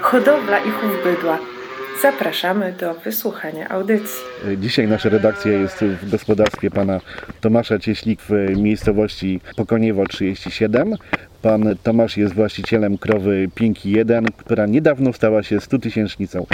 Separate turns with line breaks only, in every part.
hodowla i chów bydła. Zapraszamy do wysłuchania audycji.
Dzisiaj nasza redakcja jest w gospodarstwie pana Tomasza Cieślik w miejscowości Pokoniewo 37. Pan Tomasz jest właścicielem krowy Pinki 1, która niedawno stała się 100 tysięcznicą.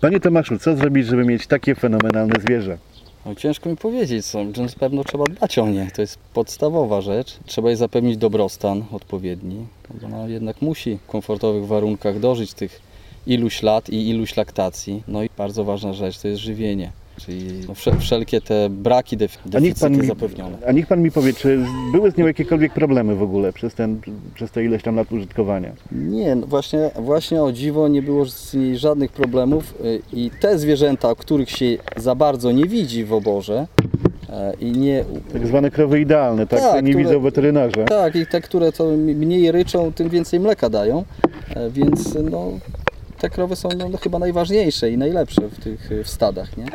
Panie Tomaszu, co zrobić, żeby mieć takie fenomenalne zwierzę?
No, ciężko mi powiedzieć, co, że na pewno trzeba dbać o nie. To jest podstawowa rzecz. Trzeba jej zapewnić dobrostan odpowiedni, bo ona jednak musi w komfortowych warunkach dożyć tych iluś lat i iluś laktacji. No i bardzo ważna rzecz to jest żywienie. Czyli no, wszel- wszelkie te braki, def-
A niech, pan
deficyty
mi,
zapewnione.
a niech pan mi powie, czy były z nią jakiekolwiek problemy w ogóle przez, ten, przez te ileś tam lat użytkowania?
Nie, no właśnie, właśnie o dziwo nie było z niej żadnych problemów y, i te zwierzęta, których się za bardzo nie widzi w oborze e, i nie
Tak zwane krowy idealne, tak?
Tak,
nie
które-
widzą weterynarza.
Tak, i te, które to mniej ryczą, tym więcej mleka dają, e, więc no, te krowy są no, no, chyba najważniejsze i najlepsze w tych w stadach, nie?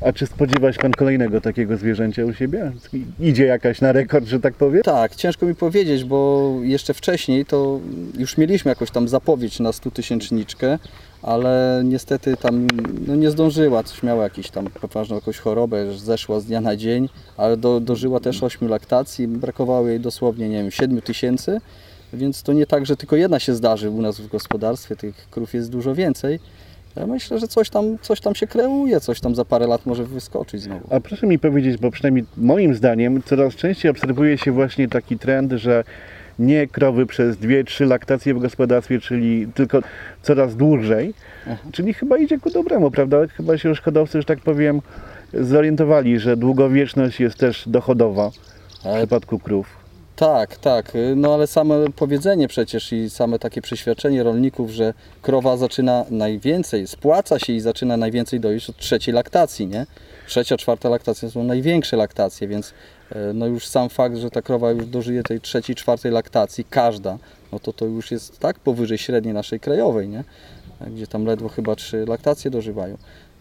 A czy spodziewa się pan kolejnego takiego zwierzęcia u siebie? Idzie jakaś na rekord, że tak powiem?
Tak, ciężko mi powiedzieć, bo jeszcze wcześniej to już mieliśmy jakąś tam zapowiedź na 100 tysięczniczkę, ale niestety tam no, nie zdążyła, coś miała jakiś tam poważną jakąś chorobę, zeszła z dnia na dzień, ale do, dożyła też 8 laktacji, brakowało jej dosłownie, nie wiem, 7 tysięcy, więc to nie tak, że tylko jedna się zdarzy u nas w gospodarstwie, tych krów jest dużo więcej. Ja myślę, że coś tam, coś tam się kreuje, coś tam za parę lat może wyskoczyć znowu.
A proszę mi powiedzieć, bo przynajmniej moim zdaniem coraz częściej obserwuje się właśnie taki trend, że nie krowy przez dwie, trzy laktacje w gospodarstwie, czyli tylko coraz dłużej, czyli chyba idzie ku dobremu, prawda? Chyba się już hodowcy, że tak powiem, zorientowali, że długowieczność jest też dochodowa w
Ale
przypadku krów.
Tak, tak. No ale same powiedzenie przecież i same takie przeświadczenie rolników, że krowa zaczyna najwięcej, spłaca się i zaczyna najwięcej doić od trzeciej laktacji, nie? Trzecia, czwarta laktacja są największe laktacje, więc e, no już sam fakt, że ta krowa już dożyje tej trzeciej, czwartej laktacji, każda, no to to już jest tak powyżej średniej naszej krajowej, nie? E, Gdzie tam ledwo chyba trzy laktacje dożywają.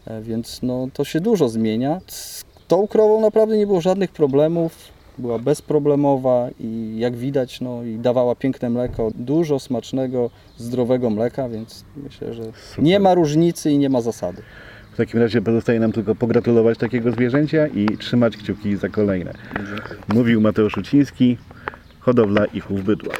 E, Więc no to się dużo zmienia. Z tą krową naprawdę nie było żadnych problemów była bezproblemowa i jak widać, no i dawała piękne mleko, dużo smacznego, zdrowego mleka, więc myślę, że nie ma różnicy i nie ma zasady.
W takim razie pozostaje nam tylko pogratulować takiego zwierzęcia i trzymać kciuki za kolejne. Mówił Mateusz Uciński, hodowla i chów bydła.